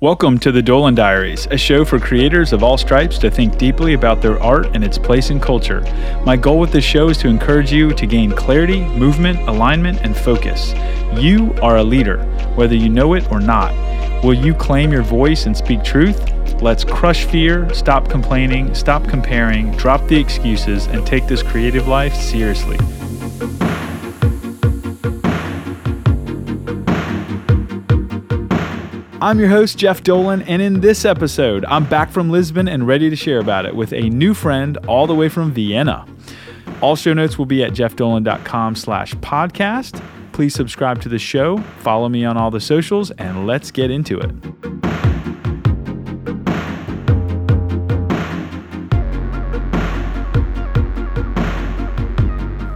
Welcome to the Dolan Diaries, a show for creators of all stripes to think deeply about their art and its place in culture. My goal with this show is to encourage you to gain clarity, movement, alignment, and focus. You are a leader, whether you know it or not. Will you claim your voice and speak truth? Let's crush fear, stop complaining, stop comparing, drop the excuses, and take this creative life seriously. I'm your host, Jeff Dolan, and in this episode, I'm back from Lisbon and ready to share about it with a new friend all the way from Vienna. All show notes will be at jeffdolan.com slash podcast. Please subscribe to the show, follow me on all the socials, and let's get into it.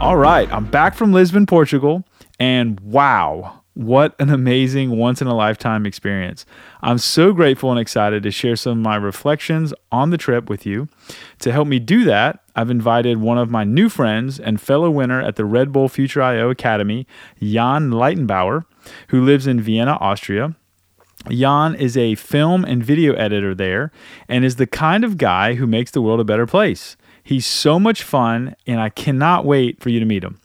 All right, I'm back from Lisbon, Portugal, and wow, what an amazing once in a lifetime experience. I'm so grateful and excited to share some of my reflections on the trip with you. To help me do that, I've invited one of my new friends and fellow winner at the Red Bull Future IO Academy, Jan Leitenbauer, who lives in Vienna, Austria. Jan is a film and video editor there and is the kind of guy who makes the world a better place. He's so much fun, and I cannot wait for you to meet him.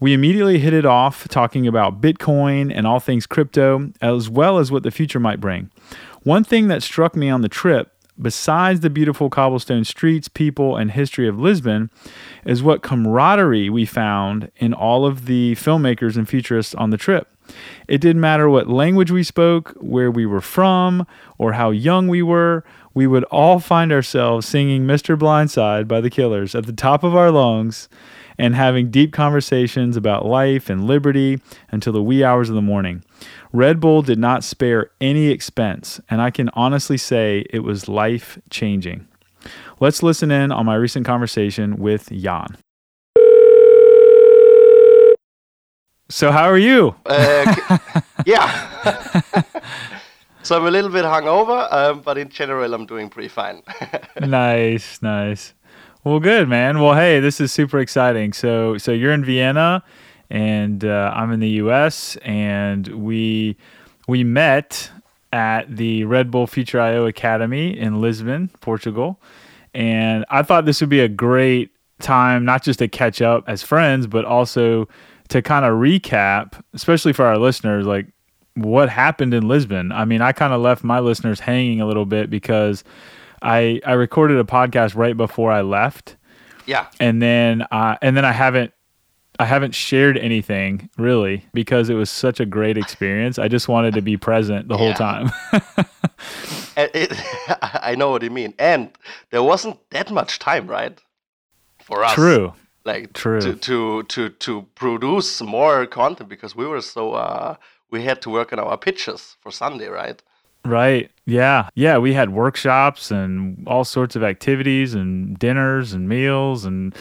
We immediately hit it off talking about Bitcoin and all things crypto, as well as what the future might bring. One thing that struck me on the trip, besides the beautiful cobblestone streets, people, and history of Lisbon, is what camaraderie we found in all of the filmmakers and futurists on the trip. It didn't matter what language we spoke, where we were from, or how young we were, we would all find ourselves singing Mr. Brightside by the Killers at the top of our lungs and having deep conversations about life and liberty until the wee hours of the morning. Red Bull did not spare any expense, and I can honestly say it was life changing. Let's listen in on my recent conversation with Jan. So, how are you? Uh, yeah. so I'm a little bit hungover, um, but in general, I'm doing pretty fine. nice, nice. Well, good, man. Well, hey, this is super exciting. So, so you're in Vienna, and uh, I'm in the U.S., and we we met at the Red Bull Future IO Academy in Lisbon, Portugal, and I thought this would be a great time, not just to catch up as friends, but also to kind of recap, especially for our listeners, like what happened in Lisbon. I mean, I kind of left my listeners hanging a little bit because I I recorded a podcast right before I left. Yeah. And then uh, and then I haven't I haven't shared anything really because it was such a great experience. I just wanted to be present the yeah. whole time. it, I know what you mean. And there wasn't that much time, right? For us. True. Like True. to to to to produce more content because we were so uh we had to work on our pitches for Sunday, right? Right. Yeah. Yeah. We had workshops and all sorts of activities and dinners and meals and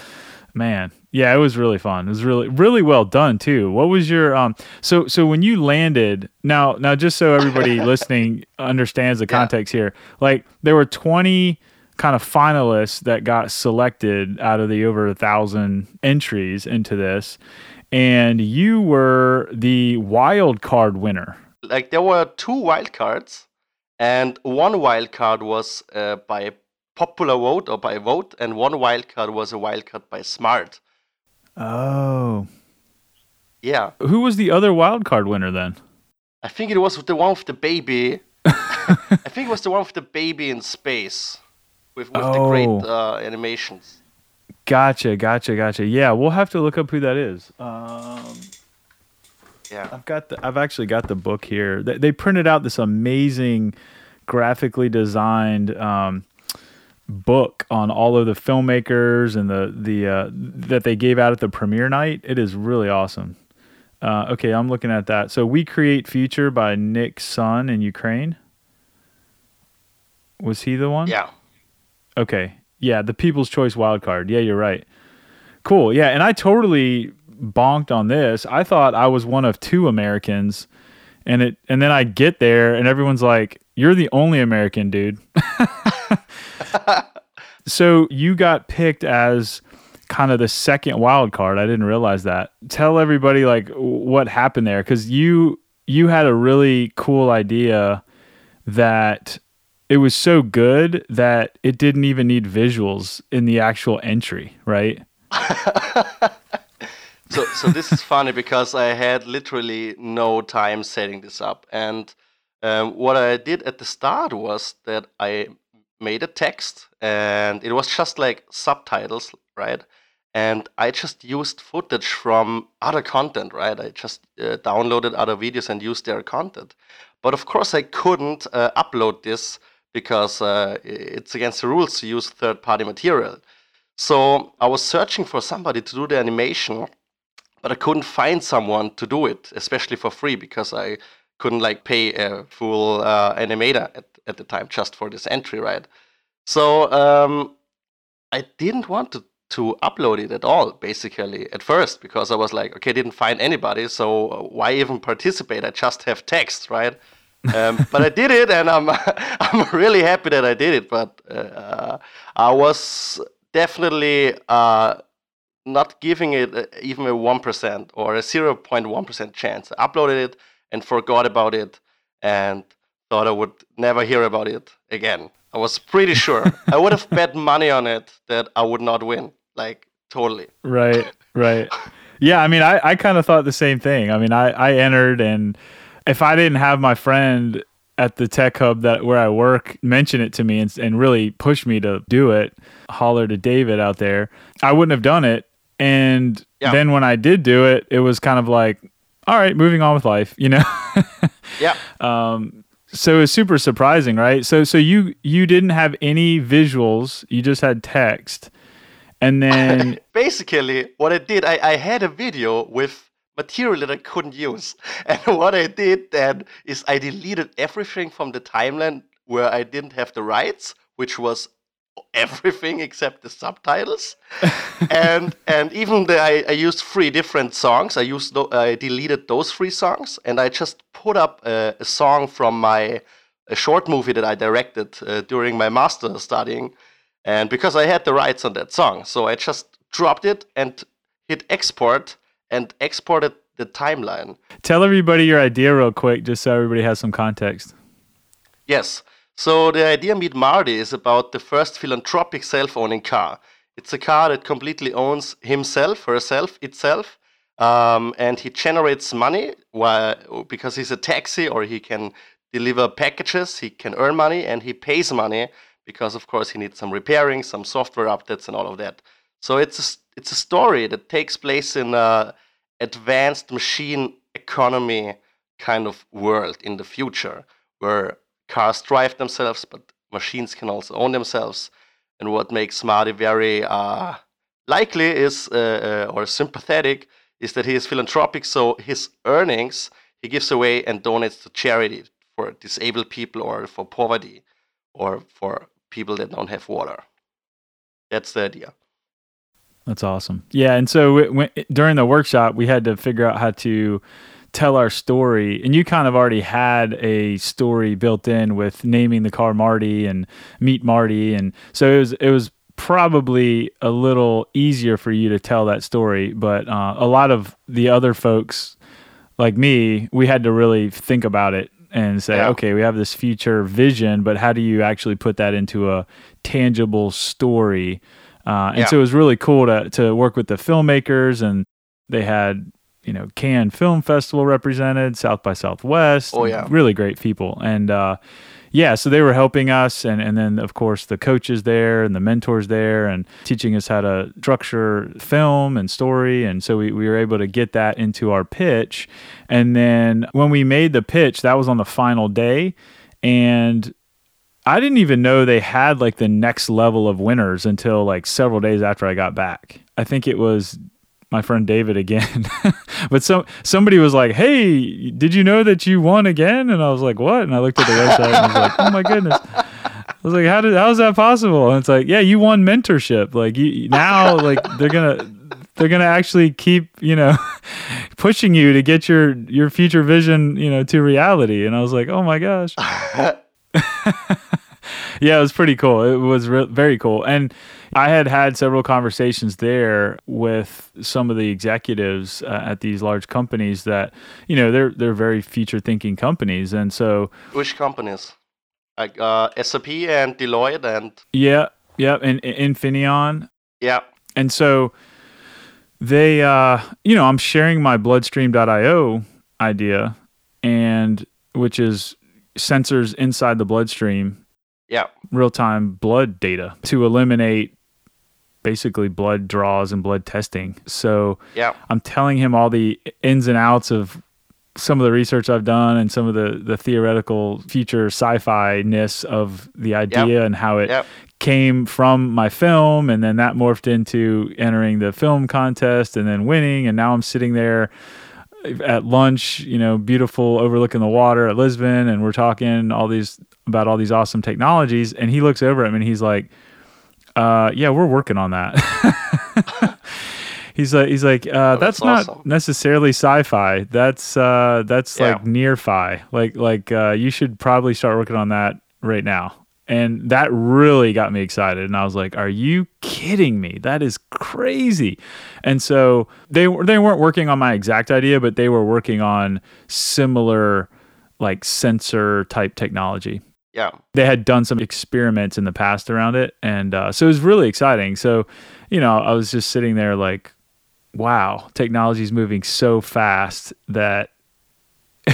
man, yeah, it was really fun. It was really really well done too. What was your um so so when you landed now now just so everybody listening understands the context yeah. here, like there were 20 kind of finalists that got selected out of the over a thousand entries into this and you were the wild card winner like there were two wild cards and one wildcard was uh, by popular vote or by vote, and one wildcard was a wildcard by smart. Oh. Yeah. Who was the other wildcard winner then? I think it was the one with the baby. I think it was the one with the baby in space with, with oh. the great oh. uh, animations. Gotcha, gotcha, gotcha. Yeah, we'll have to look up who that is. Um, yeah, I've got the. I've actually got the book here. They, they printed out this amazing, graphically designed um, book on all of the filmmakers and the the uh, that they gave out at the premiere night. It is really awesome. Uh, okay, I'm looking at that. So we create future by Nick Sun in Ukraine. Was he the one? Yeah. Okay. Yeah, the People's Choice wildcard. Yeah, you're right. Cool. Yeah, and I totally bonked on this. I thought I was one of two Americans, and it and then I get there and everyone's like, "You're the only American, dude." so you got picked as kind of the second wild card. I didn't realize that. Tell everybody like what happened there cuz you you had a really cool idea that it was so good that it didn't even need visuals in the actual entry, right? so so this is funny because I had literally no time setting this up, and um, what I did at the start was that I made a text, and it was just like subtitles, right? And I just used footage from other content, right? I just uh, downloaded other videos and used their content. But of course, I couldn't uh, upload this because uh, it's against the rules to use third party material. So I was searching for somebody to do the animation, but I couldn't find someone to do it, especially for free, because I couldn't like pay a full uh, animator at, at the time just for this entry, right? So um, I didn't want to to upload it at all, basically, at first, because I was like, okay, didn't find anybody, so why even participate? I just have text, right? um, but I did it, and I'm I'm really happy that I did it. But uh, I was definitely uh, not giving it uh, even a 1% or a 0.1% chance. I uploaded it and forgot about it and thought I would never hear about it again. I was pretty sure. I would have bet money on it that I would not win. Like, totally. Right, right. Yeah, I mean, I, I kind of thought the same thing. I mean, I, I entered, and if I didn't have my friend at the tech hub that where I work mention it to me and, and really push me to do it, holler to David out there, I wouldn't have done it. And yeah. then when I did do it, it was kind of like, all right, moving on with life, you know? yeah. Um, so it's super surprising, right? So so you you didn't have any visuals, you just had text. And then basically what I did, I, I had a video with material that I couldn't use. And what I did then is I deleted everything from the timeline where I didn't have the rights, which was everything except the subtitles. and and even the, I, I used three different songs. I used I deleted those three songs, and I just put up a, a song from my a short movie that I directed uh, during my master studying. And because I had the rights on that song, so I just dropped it and hit export and exported the timeline. Tell everybody your idea real quick, just so everybody has some context. Yes. So the idea Meet Marty is about the first philanthropic self-owning car. It's a car that completely owns himself, herself, itself, um, and he generates money while, because he's a taxi or he can deliver packages. He can earn money and he pays money because, of course, he needs some repairing, some software updates, and all of that. So it's a, it's a story that takes place in a advanced machine economy kind of world in the future where cars drive themselves, but machines can also own themselves. And what makes Marty very uh, likely is, uh, uh, or sympathetic, is that he is philanthropic. So his earnings he gives away and donates to charity for disabled people or for poverty or for people that don't have water. That's the idea. That's awesome. Yeah, and so when, during the workshop, we had to figure out how to tell our story, and you kind of already had a story built in with naming the car Marty and meet Marty, and so it was it was probably a little easier for you to tell that story. But uh, a lot of the other folks, like me, we had to really think about it and say, yeah. okay, we have this future vision, but how do you actually put that into a tangible story? Uh, and yeah. so it was really cool to to work with the filmmakers, and they had you know Cannes Film Festival represented, South by Southwest. Oh yeah, really great people, and uh, yeah, so they were helping us, and and then of course the coaches there and the mentors there, and teaching us how to structure film and story, and so we we were able to get that into our pitch, and then when we made the pitch, that was on the final day, and I didn't even know they had like the next level of winners until like several days after I got back. I think it was my friend David again. but some somebody was like, "Hey, did you know that you won again?" And I was like, "What?" And I looked at the website and I was like, "Oh my goodness." I was like, "How did how is that possible?" And it's like, "Yeah, you won mentorship. Like you now like they're going to they're going to actually keep, you know, pushing you to get your your future vision, you know, to reality." And I was like, "Oh my gosh." yeah, it was pretty cool. It was re- very cool. And I had had several conversations there with some of the executives uh, at these large companies that, you know, they're they're very future thinking companies. And so Which companies? like uh, SAP and Deloitte and Yeah, yeah, and, and Infineon. yeah, And so they, uh, you know, I'm sharing my bloodstream.io idea, and which is sensors inside the bloodstream, yeah, real time blood data to eliminate basically blood draws and blood testing. So yeah, I'm telling him all the ins and outs of some of the research I've done and some of the the theoretical future sci-fi ness of the idea and how it Yep. came from my film. And then that morphed into entering the film contest and then winning. And now I'm sitting there at lunch, you know, beautiful overlooking the water at Lisbon. And we're talking all these about all these awesome technologies. And he looks over at me and he's like uh yeah, we're working on that. he's like he's like uh, that's, that's not awesome. necessarily sci-fi. That's uh that's Yeah. like near-fi. Like like uh you should probably start working on that right now. And that really got me excited and I was like, "Are you kidding me? That is crazy." And so they they weren't working on my exact idea, but they were working on similar like sensor type technology yeah, they had done some experiments in the past around it and uh, so it was really exciting so you know i was just sitting there like wow technology is moving so fast that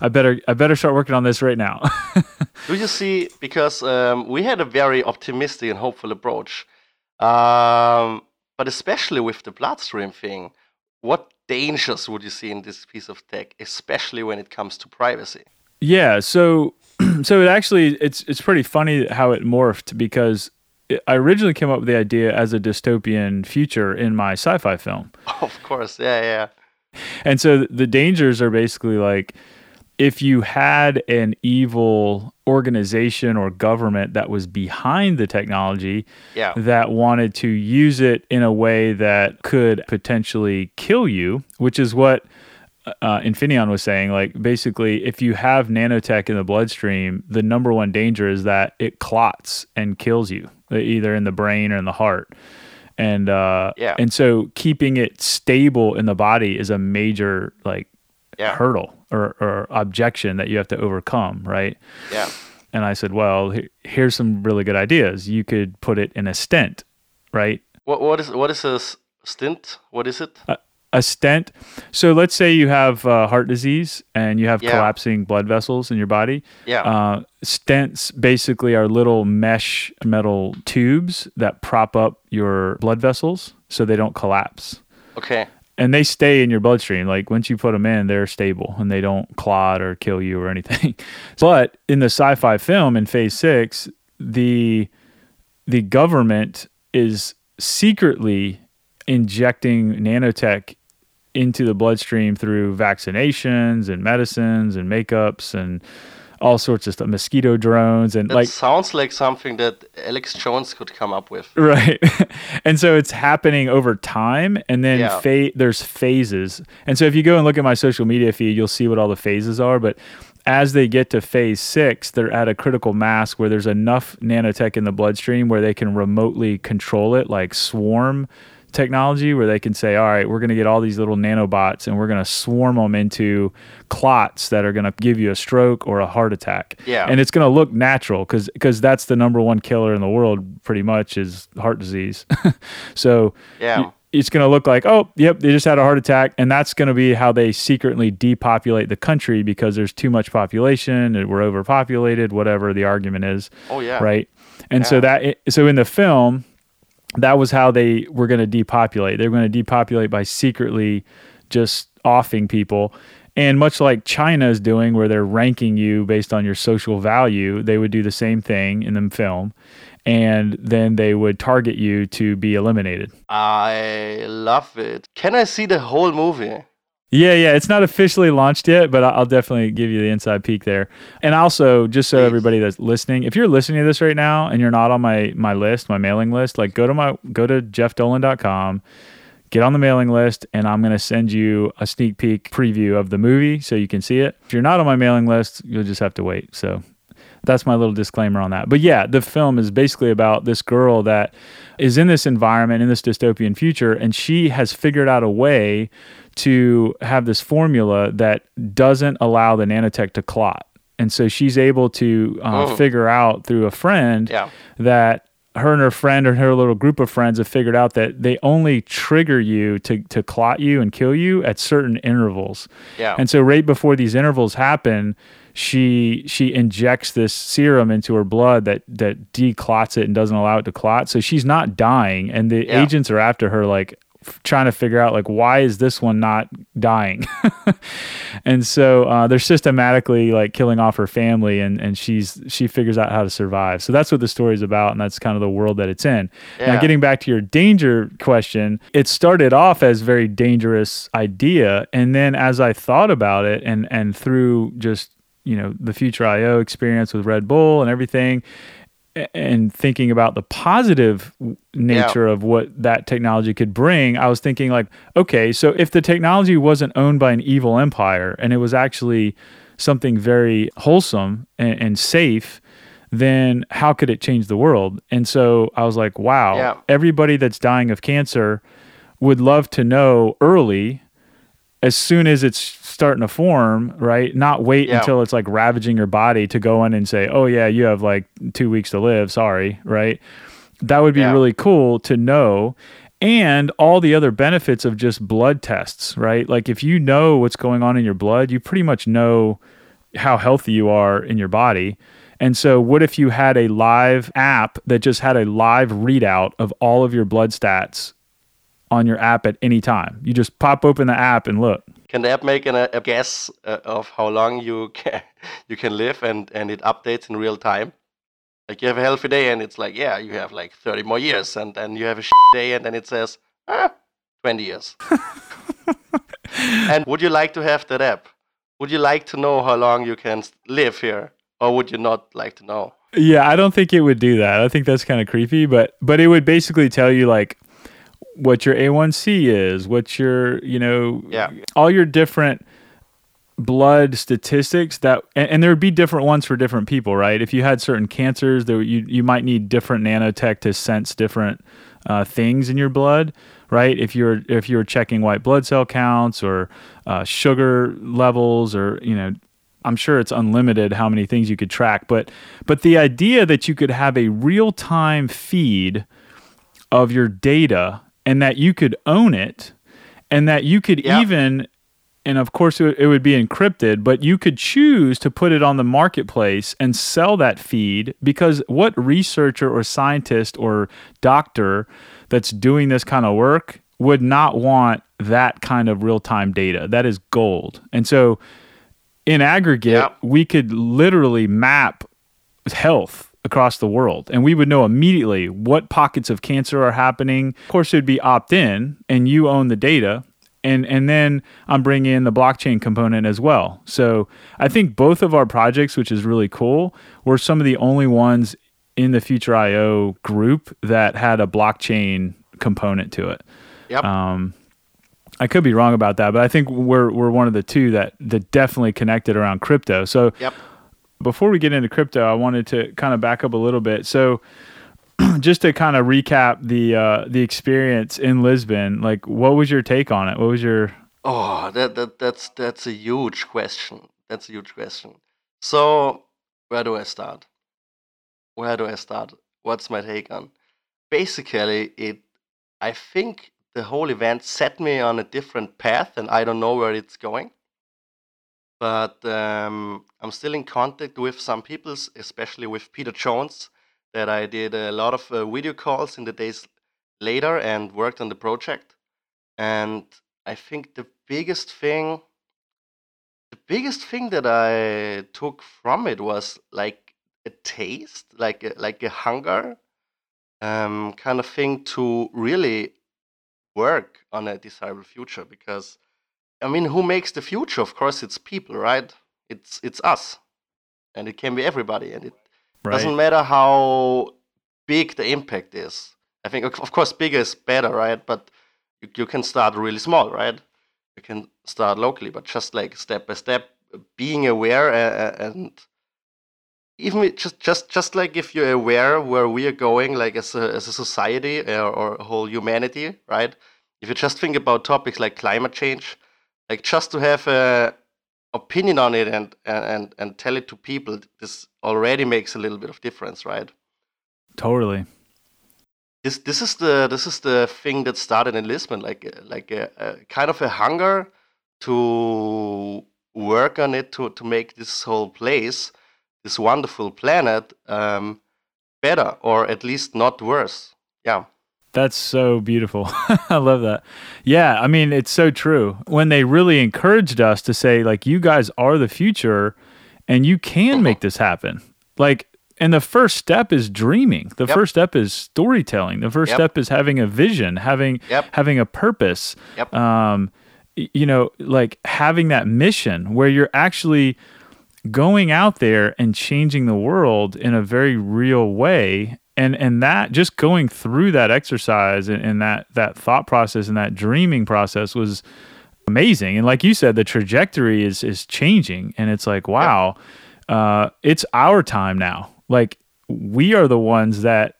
i better i better start working on this right now Do you see? Because um, we had a very optimistic and hopeful approach, um, but especially with the bloodstream thing, what dangers would you see in this piece of tech, especially when it comes to privacy? yeah so so it actually it's it's pretty funny how it morphed because it, i originally came up with the idea as a dystopian future in my sci-fi film. Of course, yeah, yeah, And so the dangers are basically like if you had an evil organization or government that was behind the technology yeah, that wanted to use it in a way that could potentially kill you, which is what uh, Infineon was saying. Like basically, if you have nanotech in the bloodstream, the number one danger is that it clots and kills you, either in the brain or in the heart. And uh, Yeah. and so keeping it stable in the body is a major like yeah, hurdle or, or objection that you have to overcome, right? yeah. And I said, well, he- here's some really good ideas. You could put it in a stent, right? What what is what is a stint? What is it? A stent. So let's say you have uh, heart disease and you have Yeah. collapsing blood vessels in your body. Yeah, Uh, stents basically are little mesh metal tubes that prop up your blood vessels so they don't collapse. okay, and they stay in your bloodstream. Like once you put them in, they're stable and they don't clot or kill you or anything. but in the sci-fi film in Phase Six, the the government is secretly injecting nanotech into the bloodstream through vaccinations and medicines and makeups and all sorts of stuff, mosquito drones and that like sounds like something that Alex Jones could come up with. Right. and so it's happening over time and then Yeah. fa- there's phases. And so if you go and look at my social media feed, you'll see what all the phases are, but as they get to phase 6, they're at a critical mass where there's enough nanotech in the bloodstream where they can remotely control it like swarm technology where they can say, all right, we're going to get all these little nanobots and we're going to swarm them into clots that are going to give you a stroke or a heart attack. Yeah. And it's going to look natural because because that's the number one killer in the world pretty much is heart disease. so Yeah. it's going to look like, oh, yep, they just had a heart attack. And that's going to be how they secretly depopulate the country because there's too much population and we're overpopulated, whatever the argument is Oh yeah. right? And so that eh, so in the film, that was how they were going to depopulate. They were going to depopulate by secretly just offing people. And much like China is doing, where they're ranking you based on your social value, they would do the same thing in the film. And then they would target you to be eliminated. I love it. Can I see the whole movie? Yeah, yeah. It's not officially launched yet, but I'll definitely give you the inside peek there. And also, just so Please. everybody that's listening, if you're listening to this right now and you're not on my my list, my mailing list, like go to my go to jeffdolan.com, get on the mailing list, and I'm gonna send you a sneak peek preview of the movie so you can see it. If you're not on my mailing list, you'll just have to wait. So that's my little disclaimer on that. But yeah, the film is basically about this girl that is in this environment in this dystopian future and she has figured out a way to have this formula that doesn't allow the nanotech to clot. and so she's able to uh, figure out through a friend Yeah. that her and her friend and her little group of friends have figured out that they only trigger you to to clot you and kill you at certain intervals. Yeah. And so right before these intervals happen, she she injects this serum into her blood that that declots it and doesn't allow it to clot. So she's not dying, and the Yeah. agents are after her like f- trying to figure out like why is this one not dying? And so uh, they're systematically like killing off her family and, and she's she figures out how to survive. So that's what the story is about and that's kind of the world that it's in. Now getting back to your danger question it started off as very dangerous idea. And then as i thought about it and and through just you know the future io experience with red bull and everything and thinking about the positive nature of what that technology could bring, I was thinking like, okay, so if the technology wasn't owned by an evil empire and it was actually something very wholesome and, and safe, then how could it change the world? And so I was like, wow, Yeah. everybody that's dying of cancer would love to know early as soon as it's starting to form, right? Not wait Yeah. until it's like ravaging your body to go in and say, "Oh yeah, you have like 2 weeks to live, sorry," right? That would be Yeah. really cool to know. And all the other benefits of just blood tests, right? Like if you know what's going on in your blood, you pretty much know how healthy you are in your body. And so, what if you had a live app that just had a live readout of all of your blood stats on your app at any time? You just pop open the app and look. Can the app make an, a guess uh, of how long you can you can live, and and it updates in real time? Like you have a healthy day, and it's like, yeah, you have like 30 more years, and then you have a day, and then it says, ah, 20 years. and would you like to have that app? Would you like to know how long you can live here, or would you not like to know? Yeah, I don't think it would do that. I think that's kind of creepy, but but it would basically tell you like what your A1C is, what your, you know, Yeah. all your different blood statistics that and, and there would be different ones for different people, right? If you had certain cancers, there you you might need different nanotech to sense different uh, things in your blood, right? If you're if you're checking white blood cell counts or uh, sugar levels or you know I'm sure it's unlimited how many things you could track, but but the idea that you could have a real time feed of your data and that you could own it and that you could Yeah. even and of course it would- be encrypted but you could choose to put it on the marketplace and sell that feed because what researcher or scientist or doctor that's doing this kind of work would not want that kind of real-time data that is gold and so in aggregate, Yeah. we could literally map health across the world and we would know immediately what pockets of cancer are happening. Of course, it would be opt in and you own the data. And, and then I'm bringing in the blockchain component as well. So I think both of our projects, which is really cool, were some of the only ones in the Future IO group that had a blockchain component to it. Yep. Um, I could be wrong about that, but I think we're we're one of the two that that definitely connected around crypto. So yep. Before we get into crypto, I wanted to kind of back up a little bit. So just to kind of recap the uh, the experience in Lisbon, like what was your take on it? What was your Oh, that, that that's that's a huge question. That's a huge question. So, where do I start? Where do I start? What's my take on? Basically, it I think the whole event set me on a different path, and I don't know where it's going. But um, I'm still in contact with some people, especially with Peter Jones, that I did a lot of uh, video calls in the days later and worked on the project. And I think the biggest thing, the biggest thing that I took from it was like a taste, like a, like a hunger, um, kind of thing to really work on a desirable future. Because I mean, who makes the future? Of course, it's people, right? It's it's us, and it can be everybody, and it right? doesn't matter how big the impact is. I think, of course, bigger is better, right? But you, you can start really small, right? You can start locally, but just like step by step, being aware uh, and even just just just like if you're aware where we are going, like as a as a society or, or whole humanity, right? If you just think about topics like climate change, like just to have a opinion on it and and and tell it to people this already makes a little bit of difference right? Totally. This this is the this is the thing that started in lisbon like like a, a kind of a hunger to work on it to to make this whole place this wonderful planet um, better or at least not worse. Yeah that's so beautiful. I love that. Yeah, I mean, it's so true. When they really encouraged us to say, like, you guys are the future and you can make this happen. Like, and the first step is dreaming. The yep. first step is storytelling. The first yep. step is having a vision, having yep. having a purpose. Yep. Um, you know, like having that mission where you're actually going out there and changing the world in a very real way and and that just going through that exercise and, and, that that thought process and that dreaming process was amazing. And like you said the trajectory is is changing and it's like wow uh, it's our time now. Like we are the ones that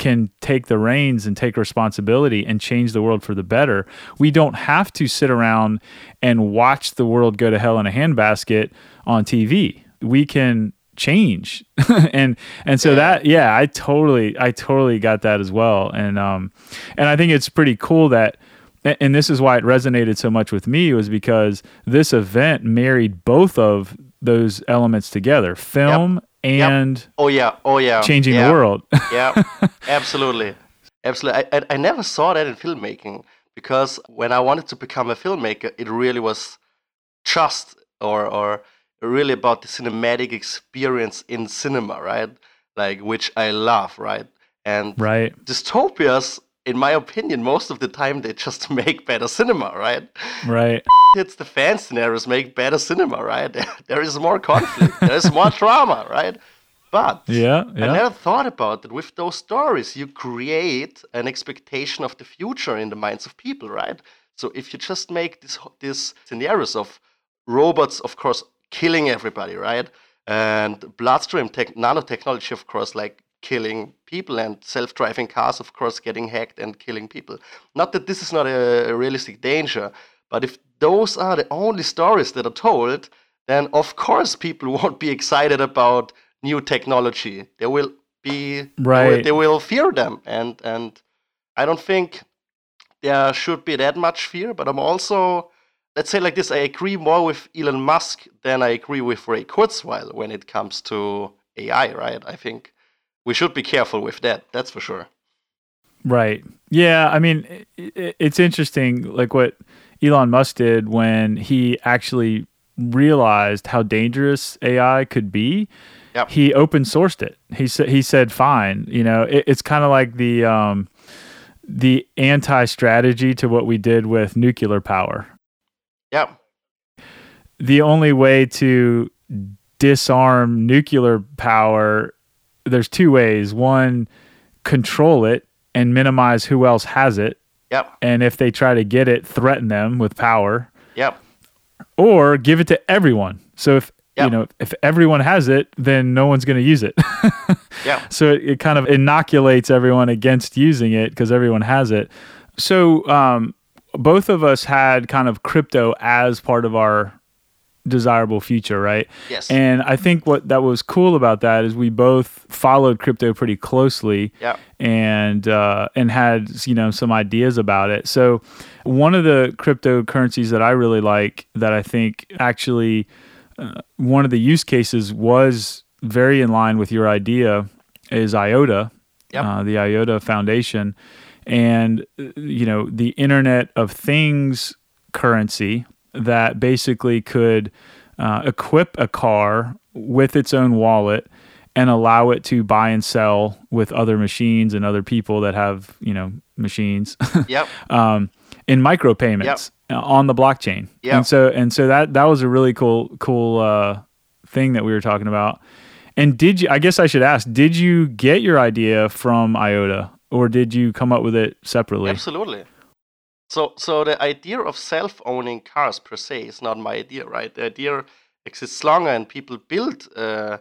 can take the reins and take responsibility and change the world for the better. We don't have to sit around and watch the world go to hell in a handbasket on tv we can change and and so yeah. that yeah i totally i totally got that as well and um and i think it's pretty cool that and this is why it resonated so much with me was because this event married both of those elements together film yep. and yep. oh yeah oh yeah changing yeah. the world yeah absolutely absolutely I, I, I never saw that in filmmaking because when i wanted to become a filmmaker it really was just or or really about the cinematic experience in cinema, right? Like which I love, right? And right. dystopias, in my opinion, most of the time they just make better cinema, right? Right. It's the fan scenarios make better cinema, right? there is more conflict, there is more drama, right? But yeah, yeah, I never thought about that. With those stories, you create an expectation of the future in the minds of people, right? So if you just make this these scenarios of robots, of course, killing everybody, right? And bloodstream tech, nanotechnology, of course, like killing people, and self-driving cars, of course, getting hacked and killing people. Not that this is not a, a realistic danger, but if those are the only stories that are told, then of course people won't be excited about new technology. They will be right. They will, they will fear them, and and I don't think there should be that much fear. But I'm also let's say like this, I agree more with Elon Musk than I agree with Ray Kurzweil when it comes to AI, right? I think we should be careful with that. That's for sure. Right. Yeah. I mean, it's interesting, like what Elon Musk did when he actually realized how dangerous AI could be. Yep. He open sourced it. He said he said, "Fine." You know, it, it's kind of like the um, the anti strategy to what we did with nuclear power. Yep. The only way to disarm nuclear power, there's two ways. One, control it and minimize who else has it. Yep. And if they try to get it, threaten them with power. Yep. Or give it to everyone. So if yep. you know if everyone has it, then no one's going to use it. yeah. So it, it, kind of inoculates everyone against using it because everyone has it. So um, both of us had kind of crypto as part of our desirable future, right? Yes. And I think what that was cool about that is we both followed crypto pretty closely. Yeah. And uh, and had you know some ideas about it. So one of the cryptocurrencies that I really like that I think actually uh, one of the use cases was very in line with your idea is IOTA, yep. uh, the IOTA Foundation and you know the Internet of Things currency that basically could uh, equip a car with its own wallet and allow it to buy and sell with other machines and other people that have you know machines. Yep. um, in micropayments yep. on the blockchain. Yep. And so and so that that was a really cool cool uh, thing that we were talking about. And did you? I guess I should ask. Did you get your idea from IOTA? Or did you come up with it separately? Absolutely. So, so the idea of self-owning cars per se is not my idea, right? The idea exists longer, and people build, uh,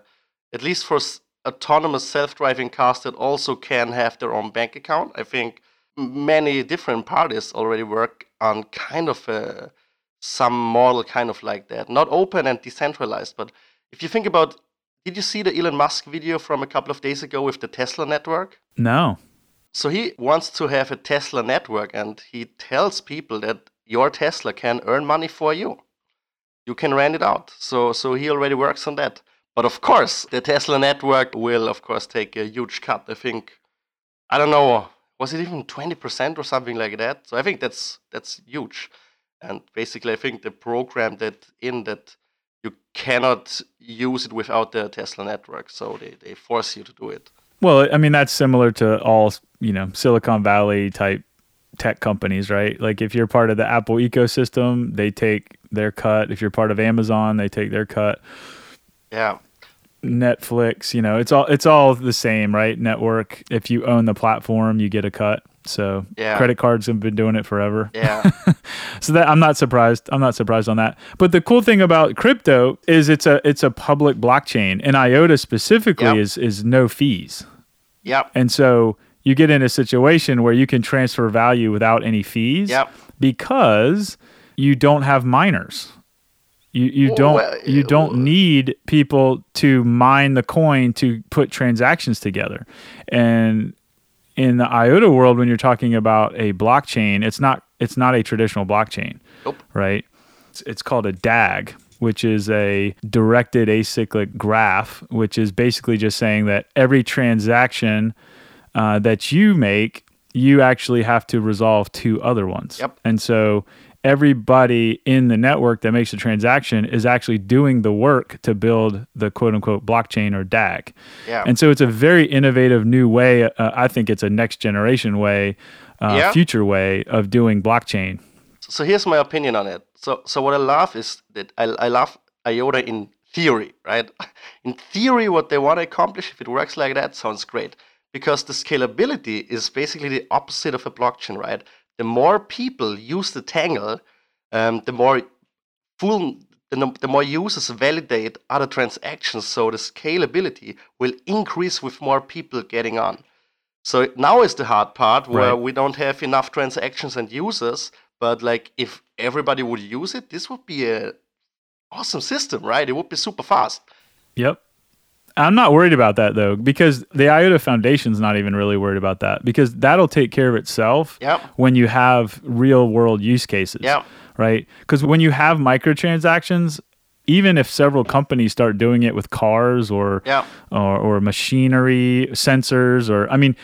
at least for s- autonomous self-driving cars that also can have their own bank account. I think many different parties already work on kind of a some model kind of like that. Not open and decentralized, but if you think about did you see the Elon Musk video from a couple of days ago with the Tesla network? No. So he wants to have a Tesla network and he tells people that your Tesla can earn money for you. You can rent it out. So so he already works on that. But of course, the Tesla network will of course take a huge cut. I think I don't know, was it even 20% or something like that? So I think that's that's huge. And basically I think they programmed that in that you cannot use it without the Tesla network. So they, they force you to do it. Well, I mean that's similar to all you know Silicon Valley type tech companies, right? Like if you're part of the Apple ecosystem, they take their cut. If you're part of Amazon, they take their cut. Yeah. Netflix, you know, it's all it's all the same, right? Network. If you own the platform, you get a cut. So Yeah. credit cards have been doing it forever. Yeah. so that I'm not surprised. I'm not surprised on that. But the cool thing about crypto is it's a it's a public blockchain, and IOTA specifically Yep. is is no fees. yep. And so you get in a situation where you can transfer value without any fees Yep. because you don't have miners. You you don't you don't need people to mine the coin to put transactions together. And in the IOTA world when you're talking about a blockchain, it's not it's not a traditional blockchain. Nope. Right? It's, it's called a DAG, which is a directed acyclic graph, which is basically just saying that every transaction uh, that you make, you actually have to resolve two other ones. Yep. And so everybody in the network that makes a transaction is actually doing the work to build the quote unquote blockchain or DAG. Yeah. And so it's a very innovative new way. Uh, I think it's a next generation way, uh, Yeah. future way of doing blockchain. so here's my opinion on it. So so what I love is that I, I love IOTA in theory, right? In theory, what they want to accomplish, if it works like that, sounds great. Because the scalability is basically the opposite of a blockchain, right? The more people use the Tangle, um, the more full the, the more users validate other transactions, so the scalability will increase with more people getting on. So now is the hard part where Right. we don't have enough transactions and users. But like, if everybody would use it, this would be a awesome system, right? It would be super fast. Yep. I'm not worried about that though, because the IOTA Foundation's not even really worried about that because that'll take care of itself Yep. when you have real world use cases. Yep. Right? Because when you have microtransactions, even if several companies start doing it with cars or Yep. or, or machinery, sensors, or I mean,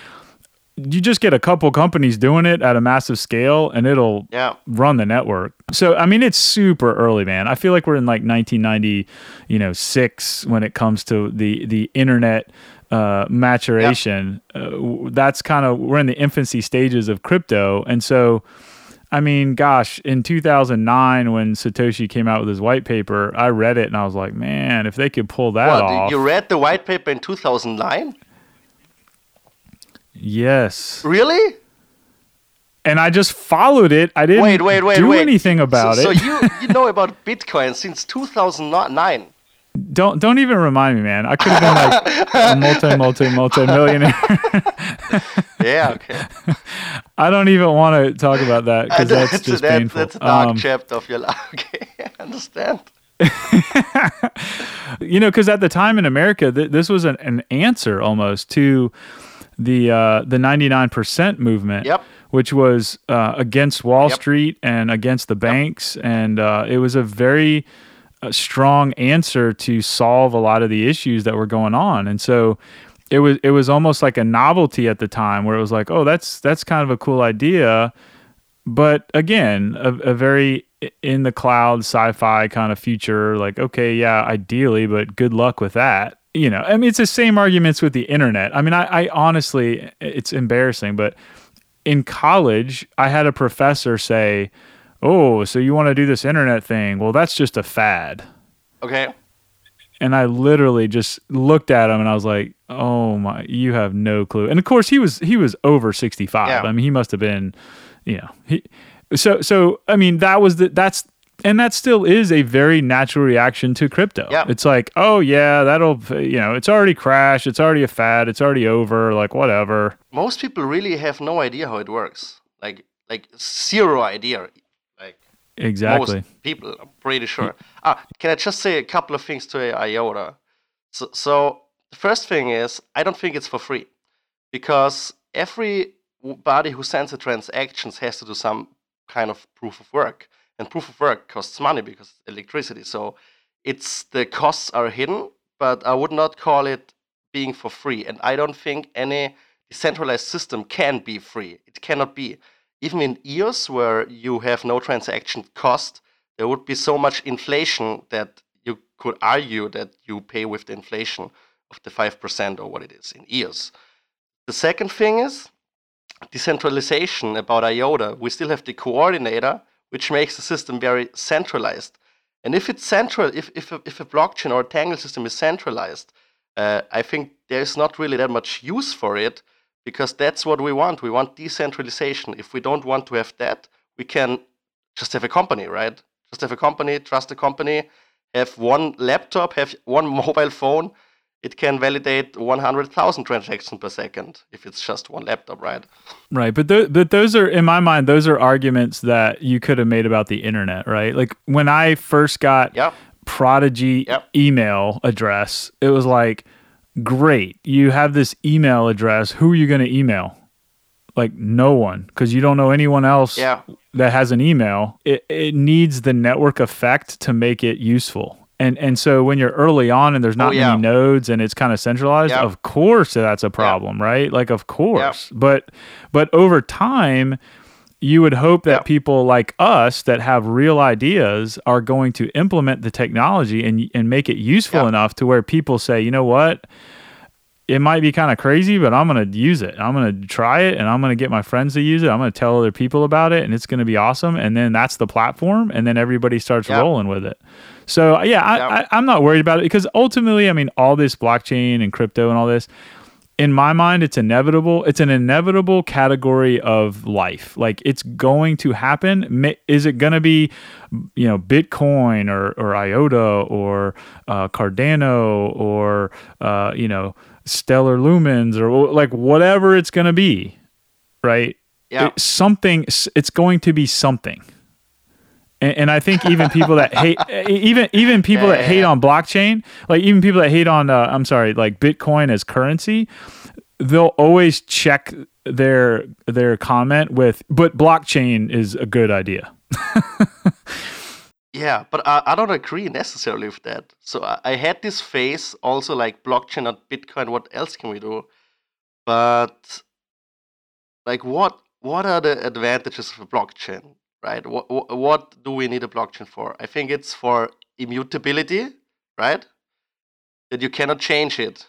you just get a couple companies doing it at a massive scale and it'll Yeah. run the network. So I mean it's super early, man. I feel like we're in like 1990, you know, 6 when it comes to the the internet uh, maturation. Uh, that's kind of we're in the infancy stages of crypto, and so I mean, gosh, in 2009 when Satoshi came out with his white paper, I read it and I was like, man, if they could pull that What? off. You read the white paper in 2009? Yes. Really? And I just followed it. I didn't Wait, wait, wait, do wait. anything about so, it. So you you know about Bitcoin since 2009? Don't don't even remind me, man. I could have been like a multi multi multi millionaire. Yeah. Okay. I don't even want to talk about that because that's just that- painful. That's a dark Um, chapter of your life. Okay, I understand. you know, because at the time in America, th- this was an, an answer almost to the uh, the ninety nine percent movement. Yep. Which was uh, against Wall Yep. Street and against the banks, and uh, it was a very uh, strong answer to solve a lot of the issues that were going on. And so, it was it was almost like a novelty at the time, where it was like, oh, that's that's kind of a cool idea, but again, a, a very in the cloud sci-fi kind of future. Like, okay, yeah, ideally, but good luck with that. You know, I mean, it's the same arguments with the internet. I mean, I, I honestly, it's embarrassing, but in college, I had a professor say, "Oh, so you want to do this internet thing? Well, that's just a fad." Okay. and I literally just looked at him and I was like, "Oh my, you have no clue." And of course, he was he was over sixty five. Yeah. I mean, he must have been, you know, he. So so I mean, that was the that's and that still is a very natural reaction to crypto. Yeah. It's like, oh yeah, that'll you know, it's already crashed, it's already a fad, it's already over, like whatever. Most people really have no idea how it works. Like like zero idea. Like exactly. Most people, I'm pretty sure. Ah, can I just say a couple of things to IOTA? So, so the first thing is, I don't think it's for free because everybody who sends the transactions has to do some kind of proof of work, and proof of work costs money because electricity. So it's the costs are hidden, but I would not call it being for free. And I don't think any decentralized system can be free. It cannot be. Even in EOS, where you have no transaction cost, there would be so much inflation that you could argue that you pay with the inflation of the 5% or what it is in EOS. The second thing is decentralization about IOTA. We still have the coordinator, which makes the system very centralized. And if it's central, if, if, a, if a blockchain or a Tangle system is centralized, uh, I think there's not really that much use for it because that's what we want. We want decentralization. If we don't want to have that, we can just have a company, right? Just have a company, trust the company, have one laptop, have one mobile phone. It can validate 100,000 transactions per second if it's just one laptop, right? Right, but th- but those are in my mind those are arguments that you could have made about the internet, right? Like when I first got yeah. Prodigy Yep. email address, it was like, great, you have this email address. Who are you going to email? Like no one, because you don't know anyone else Yeah. that has an email. It it needs the network effect to make it useful. And and so when you're early on and there's not Oh, yeah. many nodes and it's kind of centralized, Yep. of course that's a problem, right? Like of course. But but over time you would hope that Yep. people like us that have real ideas are going to implement the technology and and make it useful Yep. enough to where people say, you know what, it might be kind of crazy, but I'm going to use it. I'm going to try it and I'm going to get my friends to use it. I'm going to tell other people about it and it's going to be awesome. And then that's the platform. And then everybody starts Yep. rolling with it. So, yeah, I, I, I'm not worried about it because ultimately, I mean, all this blockchain and crypto and all this, in my mind, it's inevitable. It's an inevitable category of life. Like it's going to happen. Is it going to be, you know, Bitcoin or, or IOTA or uh, Cardano or, uh, you know, Stellar Lumens or like whatever it's going to be, right? Yeah. It- something, it's going to be something. And, and I think even people that hate, even even people Yeah, that hate on blockchain, like even people that hate on, uh, I'm sorry, like Bitcoin as currency, they'll always check their their comment with, but blockchain is a good idea. Yeah, but I, I don't agree necessarily with that. So I, I had this phase also like blockchain, not Bitcoin. What else can we do? But like, what what are the advantages of a blockchain, right? What what, do we need a blockchain for? I think it's for immutability, right? That you cannot change it,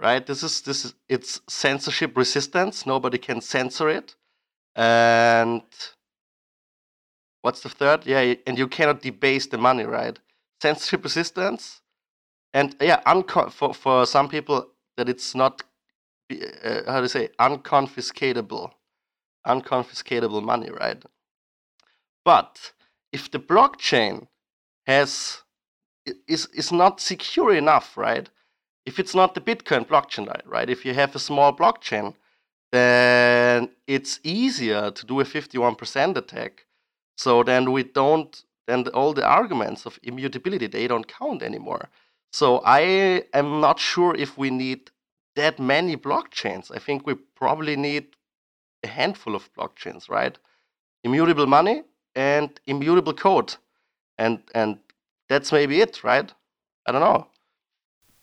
right? This is this is it's censorship resistance. Nobody can censor it, and what's the third? Yeah, and you cannot debase the money, right? Censorship resistance, and yeah, unco- for for some people that it's not uh, how to say unconfiscatable, unconfiscatable money, right? But if the blockchain has is is not secure enough, right? If it's not the Bitcoin blockchain, right? If you have a small blockchain, then it's easier to do a 51% attack. So then we don't, then all the arguments of immutability, they don't count anymore. So I am not sure if we need that many blockchains. I think we probably need a handful of blockchains, right? Immutable money and immutable code. And and that's maybe it, right? I don't know.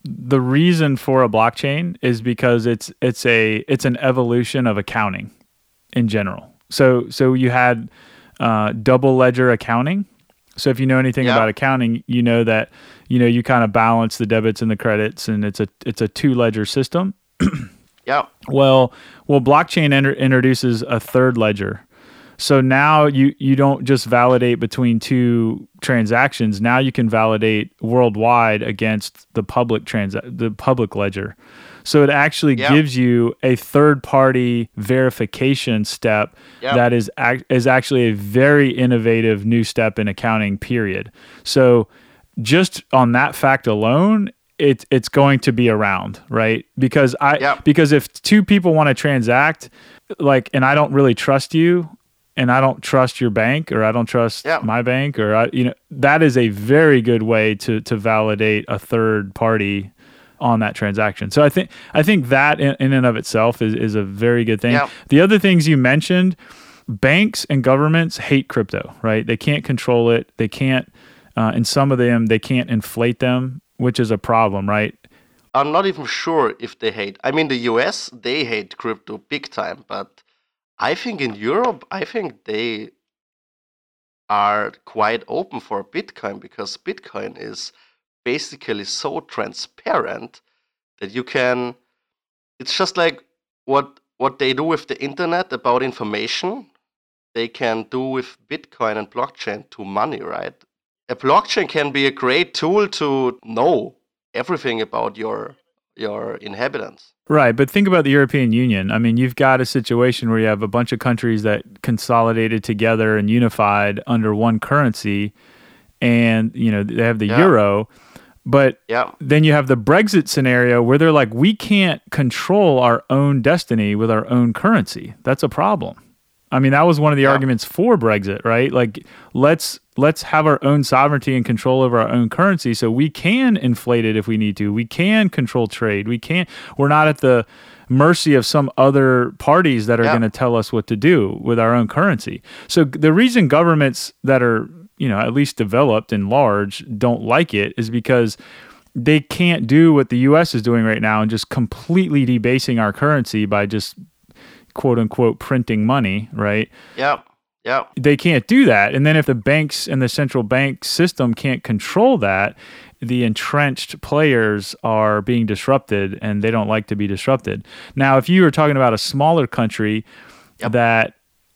The reason for a blockchain is because it's it's a it's an evolution of accounting in general. So so you had uh, double ledger accounting. So if you know anything Yeah. about accounting, you know that you know you kind of balance the debits and the credits, and it's a it's a two ledger system. Yeah. Well, well, blockchain enter- introduces a third ledger. So now you you don't just validate between two transactions. Now you can validate worldwide against the public trans the public ledger. So it actually Yeah. gives you a third party verification step Yeah. that is ac- is actually a very innovative new step in accounting. Period. So just on that fact alone, it's it's going to be around, right? Because I Yeah. because if two people want to transact, like, and I don't really trust you, and I don't trust your bank or I don't trust Yeah. my bank or I, you know that is a very good way to to validate a third party on that transaction. So I think I think that in, in and of itself is is a very good thing. Yeah. The other things you mentioned, banks and governments hate crypto, right? They can't control it. They can't uh, and some of them they can't inflate them, which is a problem, right? I'm not even sure if they hate. I mean, the US they hate crypto big time, but I think in Europe, I think they are quite open for Bitcoin because Bitcoin is basically so transparent that you can. It's just like what what they do with the internet about information. They can do with Bitcoin and blockchain to money, right? A blockchain can be a great tool to know everything about your your inhabitants. Right, but think about the European Union. I mean, you've got a situation where you have a bunch of countries that consolidated together and unified under one currency, and you know they have the Yeah. euro. But Yeah, then you have the Brexit scenario where they're like, we can't control our own destiny with our own currency. That's a problem. I mean, that was one of the Yeah. arguments for Brexit, right? Like, let's let's have our own sovereignty and control over our own currency, so we can inflate it if we need to. We can control trade. We can't. We're not at the mercy of some other parties that are Yeah. going to tell us what to do with our own currency. So the reason governments that are you know at least developed and large don't like it is because they can't do what the US is doing right now and just completely debasing our currency by just quote unquote printing money, right? Yep. Yep. They can't do that. And then if the banks and the central bank system can't control that, the entrenched players are being disrupted and they don't like to be disrupted. Now, if you were talking about a smaller country Yep. that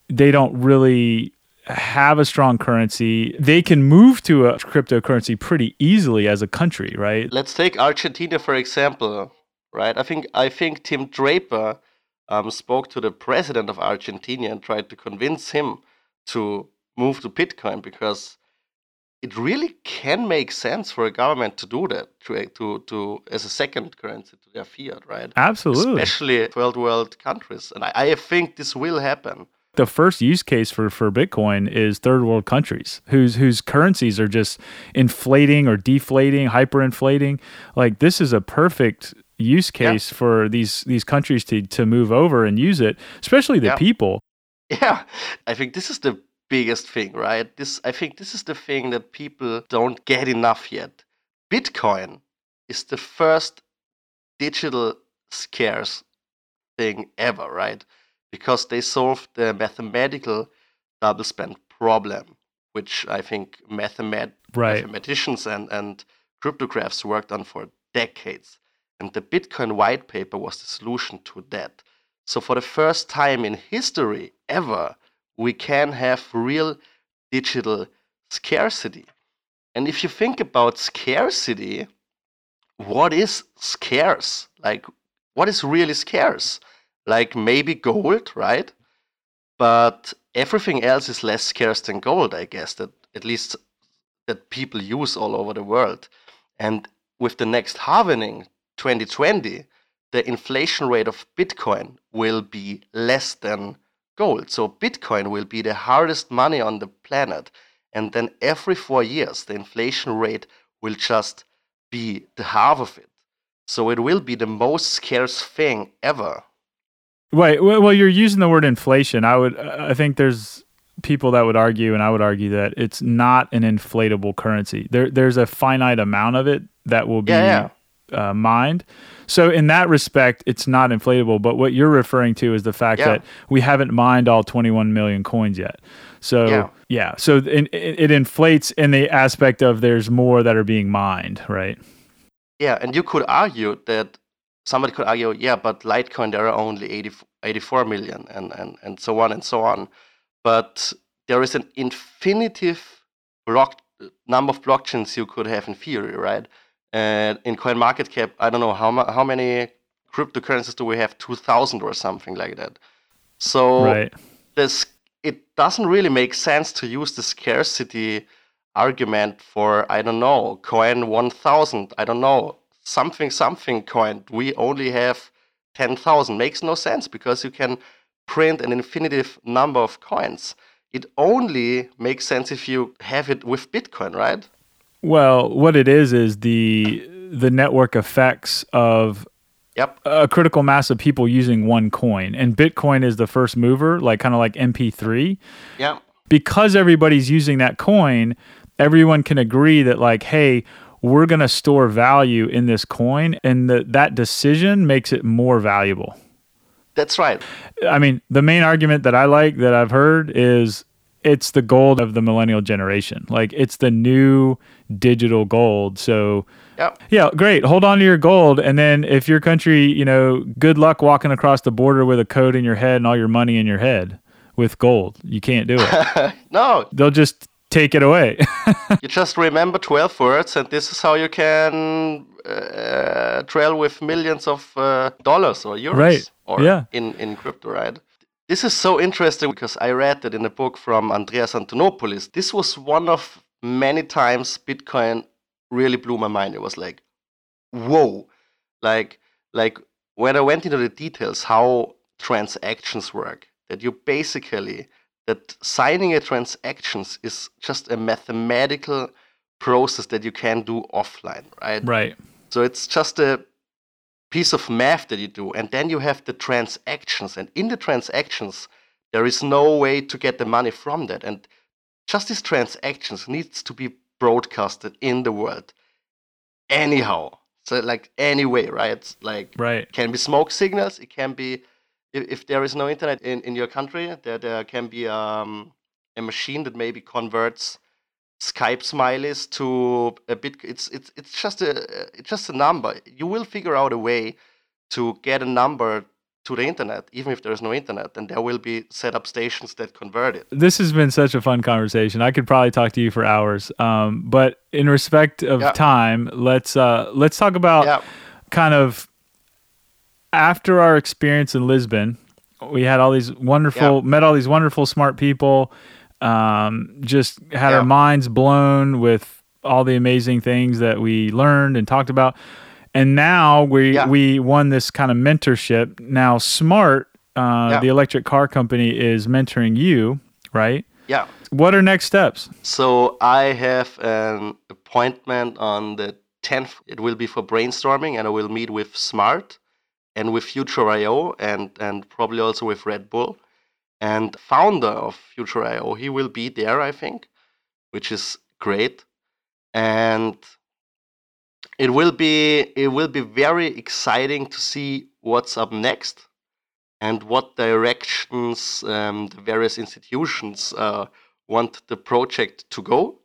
they don't really have a strong currency, they can move to a cryptocurrency pretty easily as a country, right? Let's take Argentina for example, right? I think I think Tim Draper um, spoke to the president of Argentina and tried to convince him to move to Bitcoin because it really can make sense for a government to do that to to, to as a second currency to their fiat, right? Absolutely. Especially third world countries, and I, I think this will happen. the first use case for, for Bitcoin is third world countries whose whose currencies are just inflating or deflating, hyperinflating. Like this is a perfect use Yeah. case for these these countries to to move over and use it, especially the Yeah. people. Yeah, I think this is the biggest thing, right? This I think this is the thing that people don't get enough yet. Bitcoin is the first digital scarce thing ever, right? Because they solved the mathematical double spend problem, which I think mathemat- Right. mathematicians and, and cryptographers worked on for decades. And the Bitcoin white paper was the solution to that. So, for the first time in history ever, we can have real digital scarcity. And if you think about scarcity, what is scarce? Like, what is really scarce? Like, maybe gold, right? But everything else is less scarce than gold, I guess, that at least that people use all over the world. And with the next halvening, 2020, the inflation rate of Bitcoin will be less than gold. So Bitcoin will be the hardest money on the planet. And then every four years, the inflation rate will just be the half of it. So it will be the most scarce thing ever. Wait, well, you're using the word inflation. I would, I think there's people that would argue, and I would argue that it's not an inflatable currency. There, there's a finite amount of it that will be Yeah, Uh, mined. So in that respect, it's not inflatable. But what you're referring to is the fact Yeah. that we haven't mined all 21 million coins yet. So Yeah. yeah, so it, it, it inflates in the aspect of there's more that are being mined, right? Yeah, and you could argue that somebody could argue, yeah, but Litecoin there are only 80, 84 million and, and, and so on and so on. But there is an infinitive block number of blockchains you could have in theory, right? And in CoinMarketCap, I don't know how mu- how many cryptocurrencies do we have? 2,000 or something like that. So right. this it doesn't really make sense to use the scarcity argument for I don't know coin 1000 I don't know something something coin we only have 10,000 makes no sense because you can print an infinitive number of coins it only makes sense if you have it with Bitcoin, right? Well, what it is is the the network effects of Yep. a critical mass of people using one coin, and Bitcoin is the first mover, like kind of like MP3. Yeah. Because everybody's using that coin, everyone can agree that like, hey, we're going to store value in this coin, and that that decision makes it more valuable. That's right. I mean, the main argument that I like that I've heard is it's the gold of the millennial generation. Like it's the new digital gold. So Yeah. yeah, great. Hold on to your gold and then if your country, you know, good luck walking across the border with a code in your head and all your money in your head with gold. You can't do it. no, They'll just take it away. you just remember 12 words, and this is how you can uh, trail with millions of uh, dollars or euros Right. or Yeah. in, in crypto, right? This is so interesting because I read that in a book from Andreas Antonopoulos. This was one of many times Bitcoin really blew my mind. It was like, whoa. Like, like when I went into the details, how transactions work, that you basically that signing a transactions is just a mathematical process that you can do offline, right? right. So it's just a piece of math that you do, and then you have the transactions, and in the transactions there is no way to get the money from that, and just these transactions needs to be broadcasted in the world anyhow. So like anyway, right? Like Right. can be smoke signals. It can be if, if there is no internet in, in your country, there there can be um, a machine that maybe converts Skype smileys to a bit. It's it's it's just a it's just a number. You will figure out a way to get a number to the internet, even if there is no internet, and there will be set up stations that convert it. This has been such a fun conversation. I could probably talk to you for hours. Um, but in respect of Yeah. time, let's uh, let's talk about Yeah. kind of after our experience in Lisbon. We had all these wonderful, Yeah. met all these wonderful, smart people. Um, just had Yeah. our minds blown with all the amazing things that we learned and talked about. And now we Yeah. we won this kind of mentorship. Now, Smart, uh, Yeah. the electric car company, is mentoring you, right? Yeah. What are next steps? So I have an appointment on the 10th. It will be for brainstorming, and I will meet with Smart and with Future.io and, and probably also with Red Bull. And founder of Future.io, he will be there, I think, which is great. And it will be it will be very exciting to see what's up next and what directions um, the various institutions uh, want the project to go.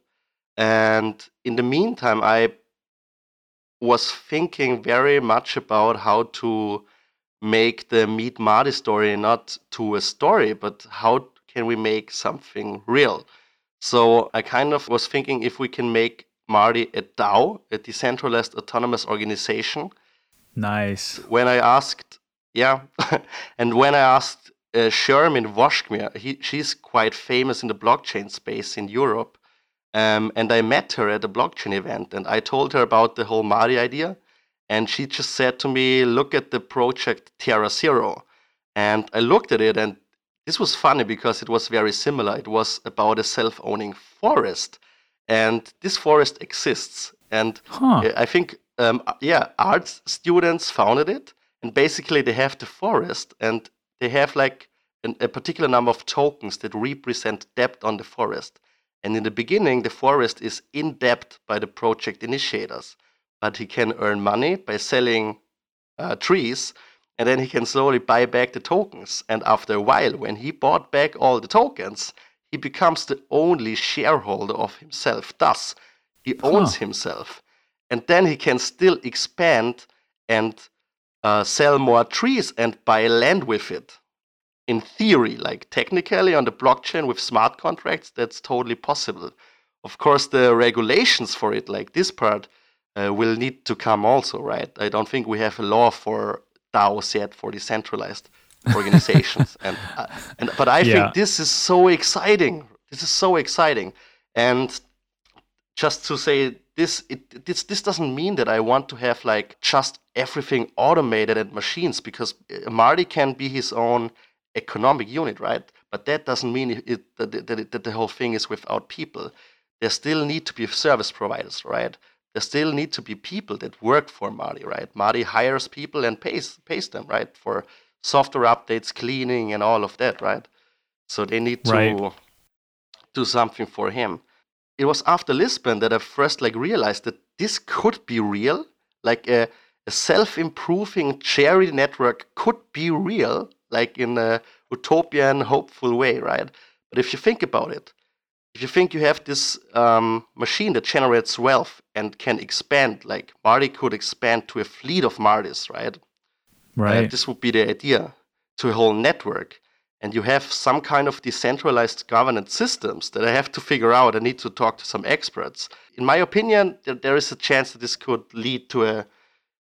And in the meantime, I was thinking very much about how to make the Meet Marty story not to a story, but how can we make something real? So I kind of was thinking if we can make Marty a DAO, a decentralized autonomous organization, Nice. when I asked, yeah, and when I asked uh, Shermin Voshmgir, he, she's quite famous in the blockchain space in Europe, um, and I met her at a blockchain event, and I told her about the whole Mari idea, and she just said to me, "Look at the project Terra Zero," and I looked at it, and this was funny because it was very similar. It was about a self-owning forest, and this forest exists, and Huh. uh, I think, um, yeah, arts students founded it, and basically they have the forest, and they have like an, a particular number of tokens that represent debt on the forest. And in the beginning, the forest is in debt by the project initiators, but he can earn money by selling uh, trees, and then he can slowly buy back the tokens. And after a while, when he bought back all the tokens, he becomes the only shareholder of himself. Thus, he owns himself. And then he can still expand and uh, sell more trees and buy land with it. In theory, like technically on the blockchain with smart contracts, that's totally possible. Of course, the regulations for it, like this part, uh, will need to come also, right? I don't think we have a law for DAOs yet for decentralized organizations, and uh, and but I Yeah. think this is so exciting. This is so exciting, and just to say this it, this this doesn't mean that I want to have like just everything automated and machines because uh, Marty can be his own economic unit, right? but that doesn't mean it, that, that, that the whole thing is without people. There still need to be service providers, right? There still need to be people that work for Marty, right? Marty hires people and pays pays them, right, for software updates, cleaning, and all of that, right? So they need to right. do something for him. It was after Lisbon that I first like realized that this could be real, like a, a self-improving charity network could be real, like in a utopian, hopeful way, right? But if you think about it, if you think you have this um, machine that generates wealth and can expand, like Marty could expand to a fleet of Martys, right? Right. Uh, this would be the idea to a whole network. And you have some kind of decentralized governance systems that I have to figure out. I need to talk to some experts. In my opinion, there is a chance that this could lead to a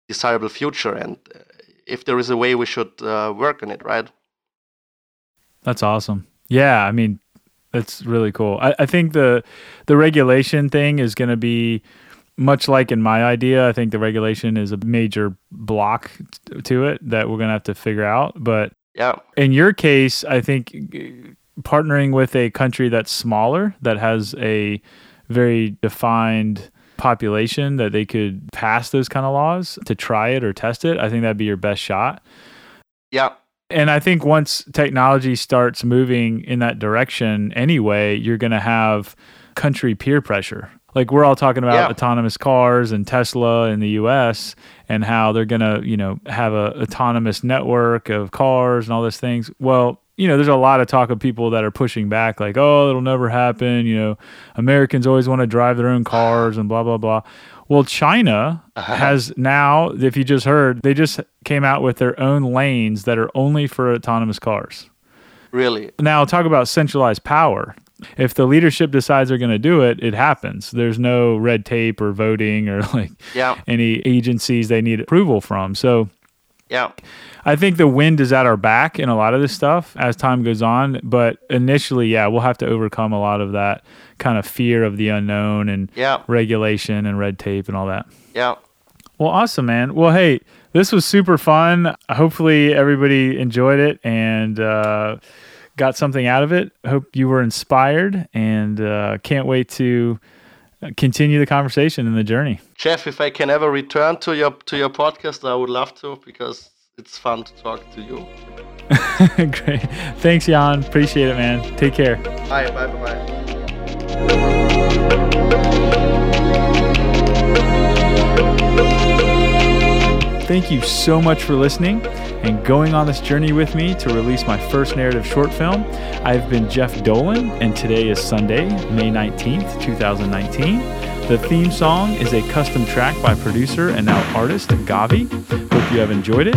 desirable future. And uh, if there is a way, we should uh, work on it, right? That's awesome. Yeah, I mean, that's really cool. I, I think the the regulation thing is going to be much like in my idea. I think the regulation is a major block t- to it that we're going to have to figure out. But yeah, in your case, I think partnering with a country that's smaller that has a very defined population that they could pass those kind of laws to try it or test it, I think that'd be your best shot. Yeah. And I think once technology starts moving in that direction anyway, you're going to have country peer pressure. Like we're all talking about yeah. autonomous cars and Tesla in the US and how they're going to, you know, have a autonomous network of cars and all those things. Well, you know, there's a lot of talk of people that are pushing back, like, oh, it'll never happen. You know, Americans always want to drive their own cars and blah, blah, blah. Well, China uh-huh. has now, if you just heard, they just came out with their own lanes that are only for autonomous cars. Really? Now, talk about centralized power. If the leadership decides they're going to do it, it happens. There's no red tape or voting or like yeah. any agencies they need approval from. So, yeah. I think the wind is at our back in a lot of this stuff as time goes on. But initially, yeah, we'll have to overcome a lot of that kind of fear of the unknown and yeah. regulation and red tape and all that. Yeah. Well, awesome, man. Well, hey, this was super fun. Hopefully, everybody enjoyed it and uh, got something out of it. Hope you were inspired and uh, can't wait to continue the conversation and the journey. Jeff, if I can ever return to your to your podcast, I would love to because it's fun to talk to you. Great. Thanks, Jan. Appreciate it, man. Take care. Bye. Bye. Bye. Bye. Thank you so much for listening and going on this journey with me to release my first narrative short film. I've been Jeff Dolan, and today is Sunday, May 19th, 2019. The theme song is a custom track by producer and now artist Gavi. Hope you have enjoyed it.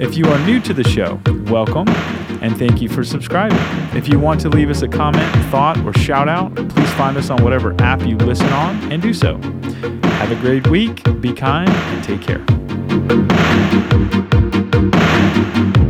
If you are new to the show, welcome and thank you for subscribing. If you want to leave us a comment, thought, or shout out, please find us on whatever app you listen on and do so. Have a great week, be kind, and take care. Thank you.